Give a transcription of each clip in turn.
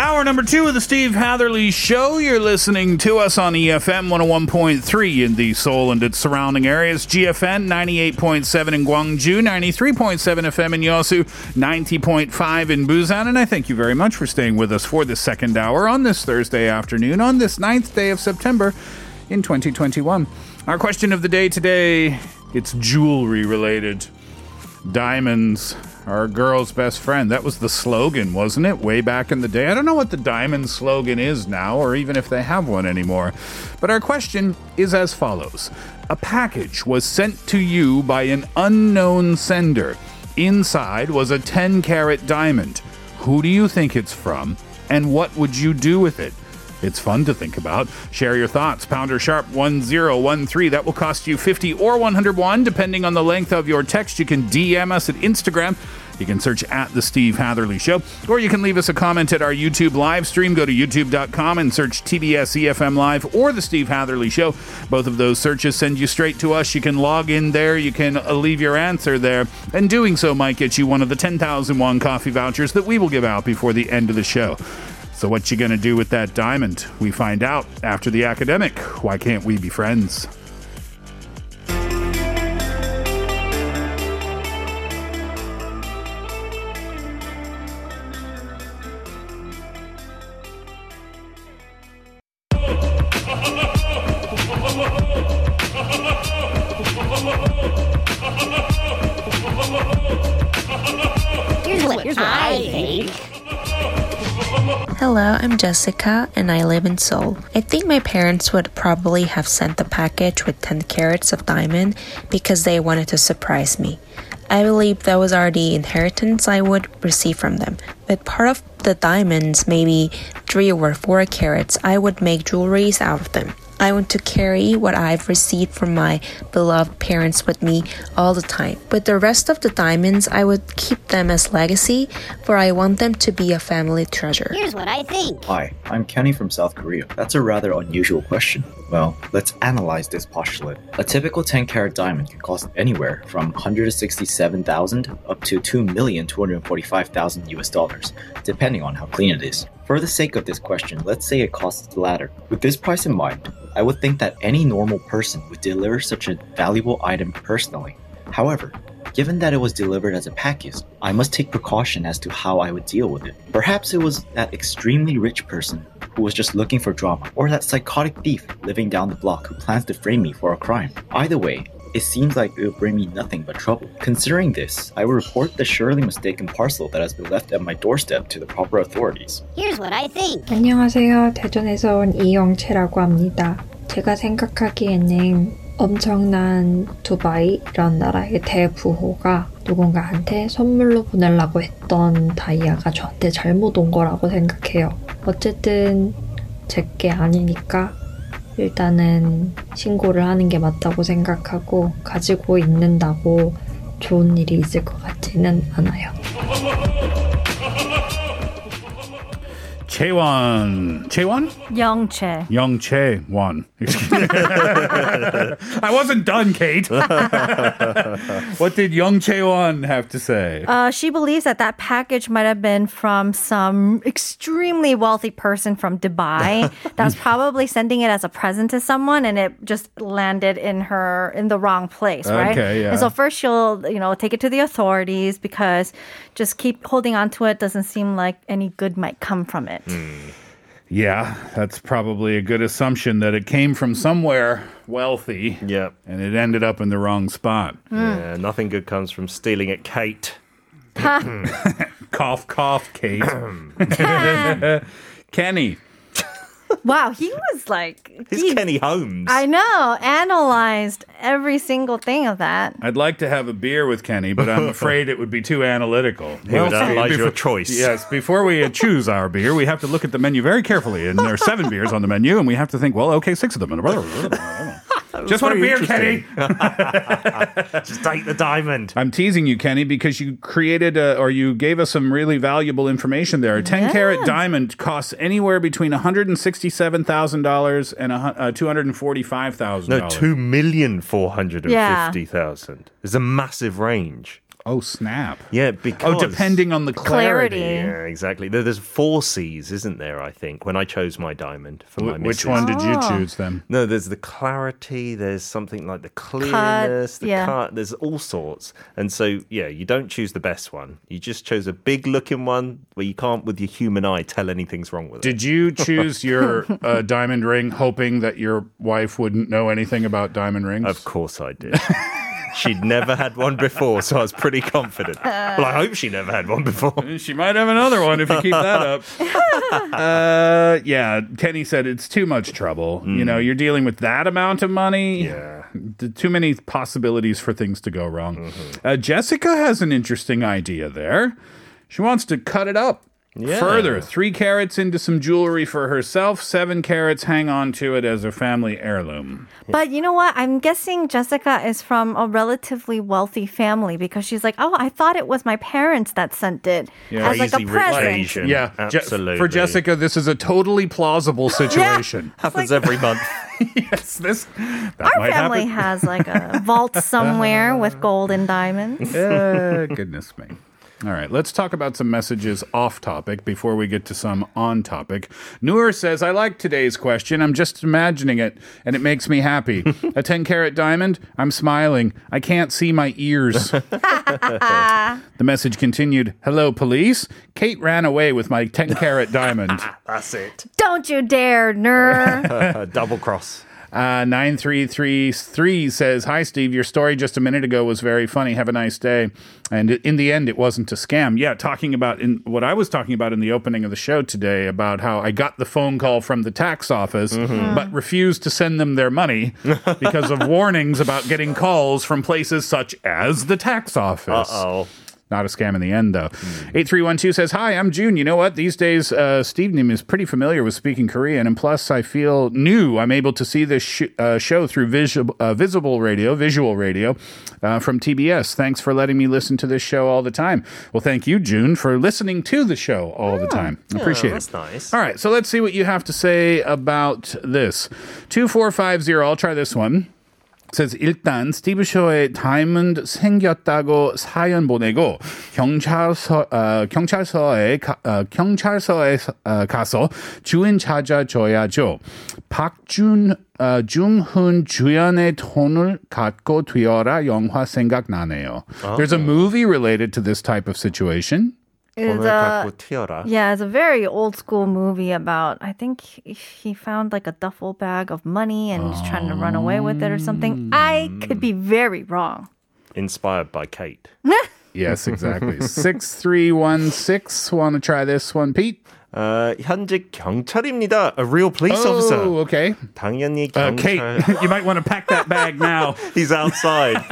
Hour number two of the Steve Hatherly Show. You're listening to us on EFM 101.3 in the Seoul and its surrounding areas, GFN 98.7 in Gwangju, 93.7 FM in Yosu, 90.5 in Busan. And I thank you very much for staying with us for the second hour on this Thursday afternoon, on this ninth day of September in 2021. Our question of the day today it's jewelry related. Diamonds a girl's best friend. That was the slogan, wasn't it? Way back in the day. I don't know what the diamond slogan is now, or even if they have one anymore. But our question is as follows A package was sent to you by an unknown sender. Inside was a 10 carat diamond. Who do you think it's from? And what would you do with it? It's fun to think about. Share your thoughts. Pounder sharp 1013. That will cost you 50 or 101, depending on the length of your text. You can DM us at Instagram. You can search at The Steve Hatherly Show, or you can leave us a comment at our YouTube live stream. Go to youtube.com and search TBS EFM Live or The Steve Hatherly Show. Both of those searches send you straight to us. You can log in there, you can uh, leave your answer there, and doing so might get you one of the 10,000 won coffee vouchers that we will give out before the end of the show. So, what you gonna do with that diamond? We find out after the academic. Why can't we be friends? Here's what, here's what I think. Hello, I'm Jessica and I live in Seoul. I think my parents would probably have sent the package with 10 carats of diamond because they wanted to surprise me. I believe that was already inheritance I would receive from them. But part of the diamonds, maybe 3 or 4 carats, I would make jewelries out of them. I want to carry what I've received from my beloved parents with me all the time. But the rest of the diamonds, I would keep them as legacy, for I want them to be a family treasure. Here's what I think. Hi, I'm Kenny from South Korea. That's a rather unusual question. Well, let's analyze this postulate. A typical 10 carat diamond can cost anywhere from 167,000 up to 2,245,000 US dollars, depending on how clean it is. For the sake of this question, let's say it costs the latter. With this price in mind, I would think that any normal person would deliver such a valuable item personally. However, given that it was delivered as a package, I must take precaution as to how I would deal with it. Perhaps it was that extremely rich person who was just looking for drama, or that psychotic thief living down the block who plans to frame me for a crime. Either way, it seems like it will bring me nothing but trouble. Considering this, I will report the surely mistaken parcel that has been left at my doorstep to the proper authorities. Here's what I think. 안녕하세요. 대전에서 온 이영채라고 합니다. 제가 생각하기에는 엄청난 두바이 이런 나라의 대부호가 누군가한테 선물로 보내려고 했던 다이아가 저한테 잘못 온 거라고 생각해요. 어쨌든 제게 아니니까 일단은 신고를 하는 게 맞다고 생각하고 가지고 있는다고 좋은 일이 있을 것 같지는 않아요. Chaewon. Chaewon? Youngche. Young Che Young Che won. I wasn't done, Kate. what did Young Chaewon have to say? Uh, she believes that that package might have been from some extremely wealthy person from Dubai that was probably sending it as a present to someone, and it just landed in her in the wrong place, right? Okay, yeah. And so first she'll you know take it to the authorities because just keep holding on to it doesn't seem like any good might come from it. Mm. Yeah, that's probably a good assumption that it came from somewhere wealthy. Yep. And it ended up in the wrong spot. Yeah, nothing good comes from stealing at Kate. cough, cough, Kate. Kenny. Wow, he was like He's he- Kenny Holmes. I know, analyzed every single thing of that. I'd like to have a beer with Kenny, but I'm afraid it would be too analytical. He would analyze your before- choice. Yes, before we uh, choose our beer, we have to look at the menu very carefully. And there are seven beers on the menu, and we have to think, well, okay, six of them. Just want a beer, Kenny. Just take the diamond. I'm teasing you, Kenny, because you created a, or you gave us some really valuable information there. A 10 carat diamond costs anywhere between $167,000 and uh, $245,000. No, two million four hundred and fifty thousand. There's a massive range. Oh snap! Yeah, because Oh, depending on the clarity. Yeah, exactly. There's four C's, isn't there? I think when I chose my diamond for my which missus. one did you Oh. choose then? No, there's the clarity. There's something like the clearness, the yeah. cut. There's all sorts. And so, yeah, you don't choose the best one. You just chose a big looking one where you can't, with your human eye, tell anything's wrong with it. Did you choose your uh, diamond ring hoping that your wife wouldn't know anything about diamond rings? Of course I did. She'd never had one before, so I was pretty confident. Well, I hope she never had one before. She might have another one if you keep that up. uh, yeah, Kenny said it's too much trouble. You know, you're dealing with that amount of money. Yeah. Th- Too many possibilities for things to go wrong. Uh, Jessica has an interesting idea there. She wants to cut it up. Yeah. Further, three carats into some jewelry for herself, seven carats hang on to it as a family heirloom. But you know what? I'm guessing Jessica is from a relatively wealthy family because she's like, oh, I thought it was my parents that sent it Yeah. as like a present. Asian. Yeah, Je- absolutely. for Jessica, this is a totally plausible situation. happens every month. yes, this that Our might family happen. has like a vault somewhere with gold and diamonds. Uh, goodness me. All right, let's talk about some messages off topic before we get to some on topic. Noor says, I like today's question. I'm just imagining it, and it makes me happy. A 10 carat diamond? I'm smiling. I can't see my ears. the message continued Hello, police. Kate ran away with my 10 carat diamond. That's it. Don't you dare, ner. Double cross. Uh, 9333 says, Hi, Steve. Your story just a minute ago was very funny. Have a nice day. And in the end, it wasn't a scam. Yeah, talking about in what I was talking about in the opening of the show today about how I got the phone call from the tax office, but refused to send them their money because of warnings about getting calls from places such as the tax office. Uh-oh. Not a scam in the end, though. 8312 says, Hi, I'm June. You know what? These days, uh, Steve Nim is pretty familiar with speaking Korean, and plus, I feel new. I'm able to see this sh- uh, show through visual, uh, visible radio, visual radio uh, from TBS. Thanks for letting me listen to this show all the time. Well, thank you, June, for listening to the show all the time. I appreciate that's it. That's nice. All right, so let's see what you have to say about this. 2450, I'll try this one. Says 일단 스티브 쇼의 다이몬드 생겼다고 사연 보내고 경찰서 어, 경찰서에 가, 어, 경찰서에 어, 가서 주인 찾아줘야죠. 박준 어, 중훈 주연의 돈을 갖고 되어라 영화 생각나네요. There's a movie related to this type of situation. It's 돈을 a- 갖고 튀어라. Yeah, it's a very old school movie about. I think he- he found like a duffel bag of money and was trying to run away with it or something. I could be very wrong. Inspired by Kate. Yes, exactly. 6316. Want to try this one, Pete? 어, 현직 경찰입니다. A real police officer. Oh, okay. 당연히 Uh, 경찰. Kate, you might want to pack that bag now. He's outside.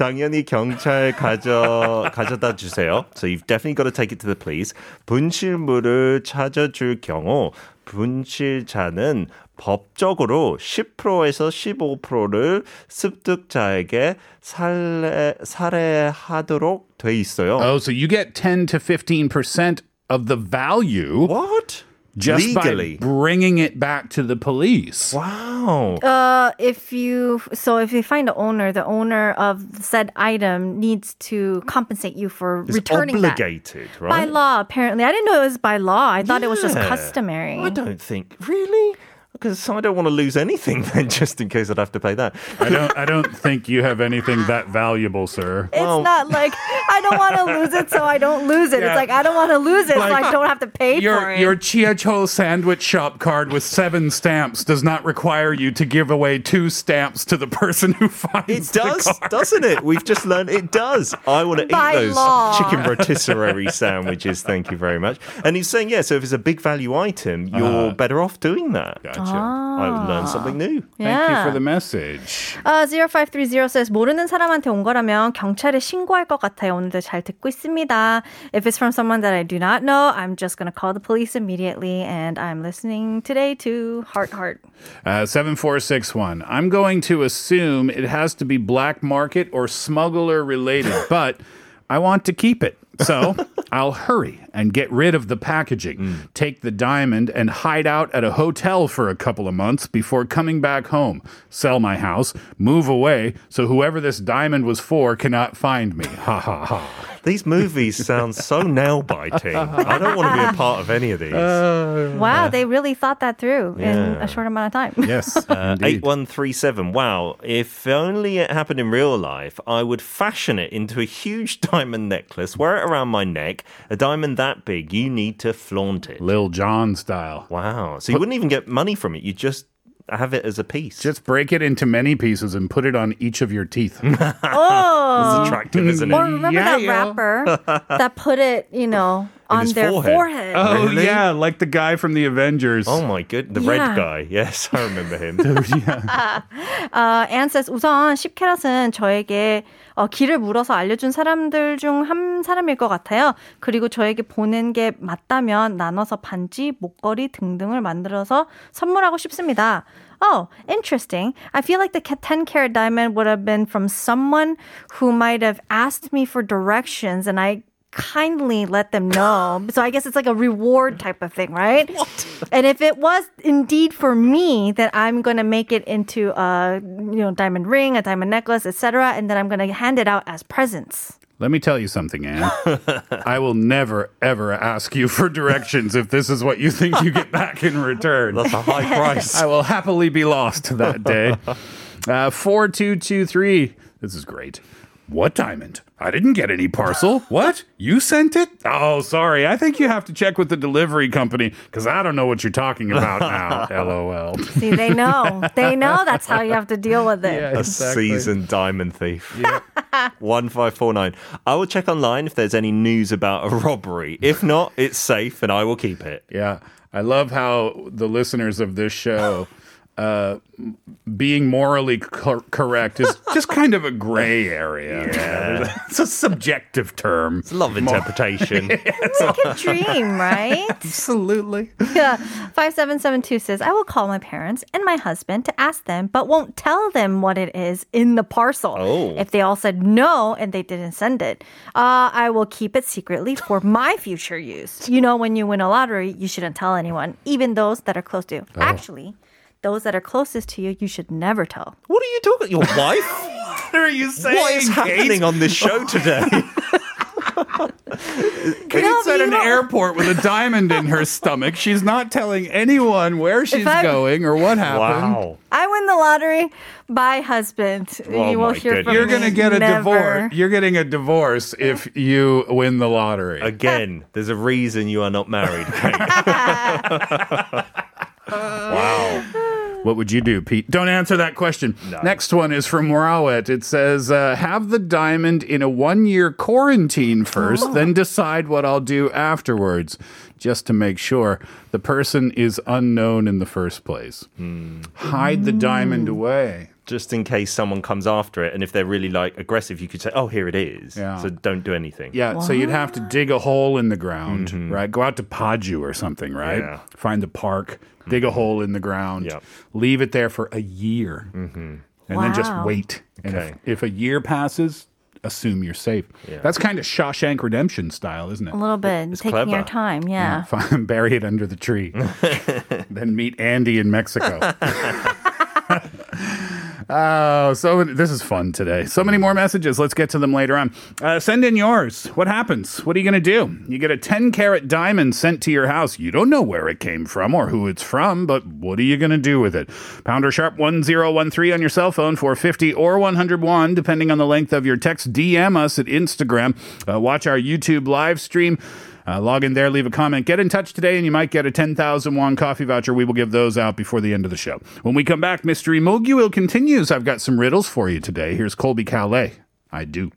당연히 경찰 가져 가져다 주세요. So you've definitely got to take it to the police. 분실물을 찾아줄 경우 분실자는 법적으로 10%에서 15%를 습득자에게 살해, 살해하도록 돼 있어요. Oh, so you get 10 to 15% of the value What? Just Legally? by bringing it back to the police. Wow. Uh, if you so if you find the owner, the owner of said item needs to compensate you for It's returning that. obligated, right? By law, apparently. I didn't know it was by law. I thought it was just customary. I don't think really. Because I don't want to lose anything then, just in case I'd have to pay that. I don't. I don't think you have anything that valuable, sir. It's not like I don't want to lose it, so I don't lose it. Yeah. It's like I don't want to lose it, so I don't have to pay for it. Your it. your Chiacho sandwich shop card with seven stamps does not require you to give away two stamps to the person who finds It It does, doesn't it? We've just learned it does. I want to eat those law. chicken rotisserie sandwiches. Thank you very much. And he's saying, yeah, so if it's a big value item, you're uh-huh. better off doing that. Gotcha. I learned something new. Thank you Yeah. for the message. 아, 0530 says 모르는 사람한테 온 거라면 경찰에 신고할 것 같아요. 오늘도 잘 듣고 있습니다. If it's from someone that I do not know, I'm just going to call the police immediately and I'm listening today to Heart Heart. Uh, 7461. I'm going to assume it has to be black market or smuggler related, but I want to keep it. So I'll hurry and get rid of the packaging, mm. take the diamond, and hide out at a hotel for a couple of months before coming back home. Sell my house, move away, so whoever this diamond was for cannot find me. Ha ha ha. These movies sound so nail biting. I don't want to be a part of any of these. Wow, they really thought that through in a short amount of time. Yes. Uh, 8137. Wow. If only it happened in real life, I would fashion it into a huge diamond necklace, wear it around my neck. A diamond that big, you need to flaunt it. Lil Jon style. Wow. So you wouldn't even get money from it. You just have it as a piece. Just break it into many pieces and put it on each of your teeth. Oh. Attractive, isn't Or it? remember Yeah, that yeah. rapper that put it, you know, on his their forehead. forehead. Oh Really? yeah, like the guy from the Avengers. Oh my good. The Yeah. red guy. Yes, I remember him. 어, Anne says, 우선 10캐럿은 저에게 어, 길을 물어서 알려준 사람들 중 한 사람일 것 같아요. 그리고 저에게 보낸 게 맞다면 나눠서 반지, 목걸이 등등을 만들어서 선물하고 싶습니다. Oh, interesting. I feel like the 10 carat diamond would have been from someone who might have asked me for directions and I kindly let them know. So I guess it's like a reward type of thing, right? And if it was indeed for me, then I'm gonna make it into a you know diamond ring, a diamond necklace, etc., and then I'm gonna hand it out as presents. Let me tell you something, Anne. I will never, ever ask you for directions if this is what you think you get back in return. That's a high price. I will happily be lost that day. Uh, 4223. This is great. What diamond? I didn't get any parcel. What? You sent it? Oh, sorry. I think you have to check with the delivery company because I don't know what you're talking about now. LOL. See, they know. they know that's how you have to deal with it. Yeah, A seasoned diamond thief. Yeah. 1549. I will check online if there's any news about a robbery. If not, it's safe and I will keep it. Yeah. I love how the listeners of this show uh, being morally cor- correct is just kind of a gray area. Yeah. It's a subjective term. It's love interpretation. It's like a dream, right? Absolutely. Yeah. 5772 says, I will call my parents and my husband to ask them, but won't tell them what it is in the parcel. Oh. If they all said no and they didn't send it, uh, I will keep it secretly for my future use. You know, when you win a lottery, you shouldn't tell anyone, even those that are close to you. Oh. Actually, those that are closest to you, you should never tell. What are you talking? Your wife? What are you saying? what is happening on this show today? Kate's at an airport with a diamond in her stomach. She's not telling anyone where she's going or what happened. wow. I win the lottery, my husband. Oh you will hear goodness. from You're gonna get a Never. divorce. You're getting a divorce if you win the lottery. Again, there's a reason you are not married. Kate. Wow. What would you do, Pete? Don't answer that question. Next one is from Rawet. It says, uh, "Have the diamond in a one-year quarantine first, then decide what I'll do afterwards, just to make sure the person is unknown in the first place. Hide the diamond away." Just in case someone comes after it, and if they're really like aggressive, you could say, "Oh, here it is." Yeah. So don't do anything. Yeah, so you'd have to dig a hole in the ground, mm-hmm. right? Go out to Paju or something, right? Yeah. Find a park, dig a mm-hmm. hole in the ground, Yep. leave it there for a year, mm-hmm. and then just Wow. wait. And Okay. if, if a year passes, assume you're safe. Yeah. That's kind of Shawshank Redemption style, isn't it? A little bit. It's taking your time. Yeah. Find, bury it under the tree, then meet Andy in Mexico. Oh, so this is fun today. So many more messages. Let's get to them later on. Uh, send in yours. What happens? What are you going to do? You get a 10 carat diamond sent to your house. You don't know where it came from or who it's from, but what are you going to do with it? Pounder sharp 1013 on your cell phone for 50 or 101, depending on the length of your text. DM us at Instagram. Uh, watch our YouTube live stream. Uh, log in there, leave a comment, get in touch today, and you might get a 10,000 won coffee voucher. We will give those out before the end of the show. When we come back, Mystery Moguil continues. I've got some riddles for you today. Here's Colbie Caillat. I do.